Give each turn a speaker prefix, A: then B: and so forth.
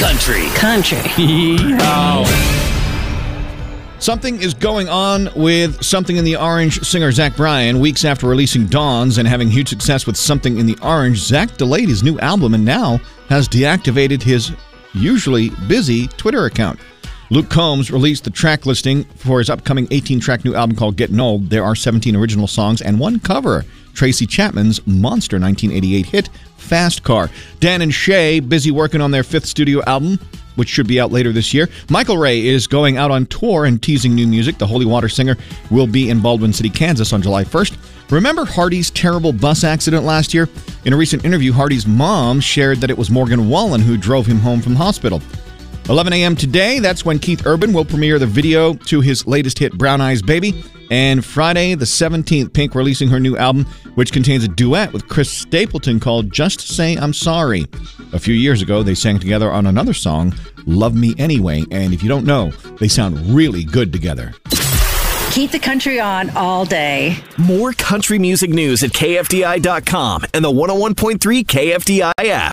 A: country.
B: Country.
C: Something is going on with Something in the Orange singer Zach Bryan. Weeks after releasing Dawns and having huge success with Something in the Orange, Zach delayed his new album and now has deactivated his usually busy Twitter account. Luke Combs released the track listing for his upcoming 18 track new album called Getting Old. There are 17 original songs and one cover Tracy Chapman's monster 1988 hit, Fast Car. Dan and Shay busy working on their fifth studio album, which should be out later this year. Michael Ray is going out on tour and teasing new music. The Holy Water singer will be in Baldwin City, Kansas on July 1st. Remember Hardy's terrible bus accident last year? In a recent interview, Hardy's mom shared that it was Morgan Wallen who drove him home from the hospital. 11 a.m. today, that's when Keith Urban will premiere the video to his latest hit, Brown Eyes Baby. And Friday, the 17th, Pink releasing her new album, which contains a duet with Chris Stapleton called Just Say I'm Sorry. A few years ago, they sang together on another song, Love Me Anyway. And if you don't know, they sound really good together.
B: Keep the country on all day.
A: More country music news at KFDI.com and the 101.3 KFDI app.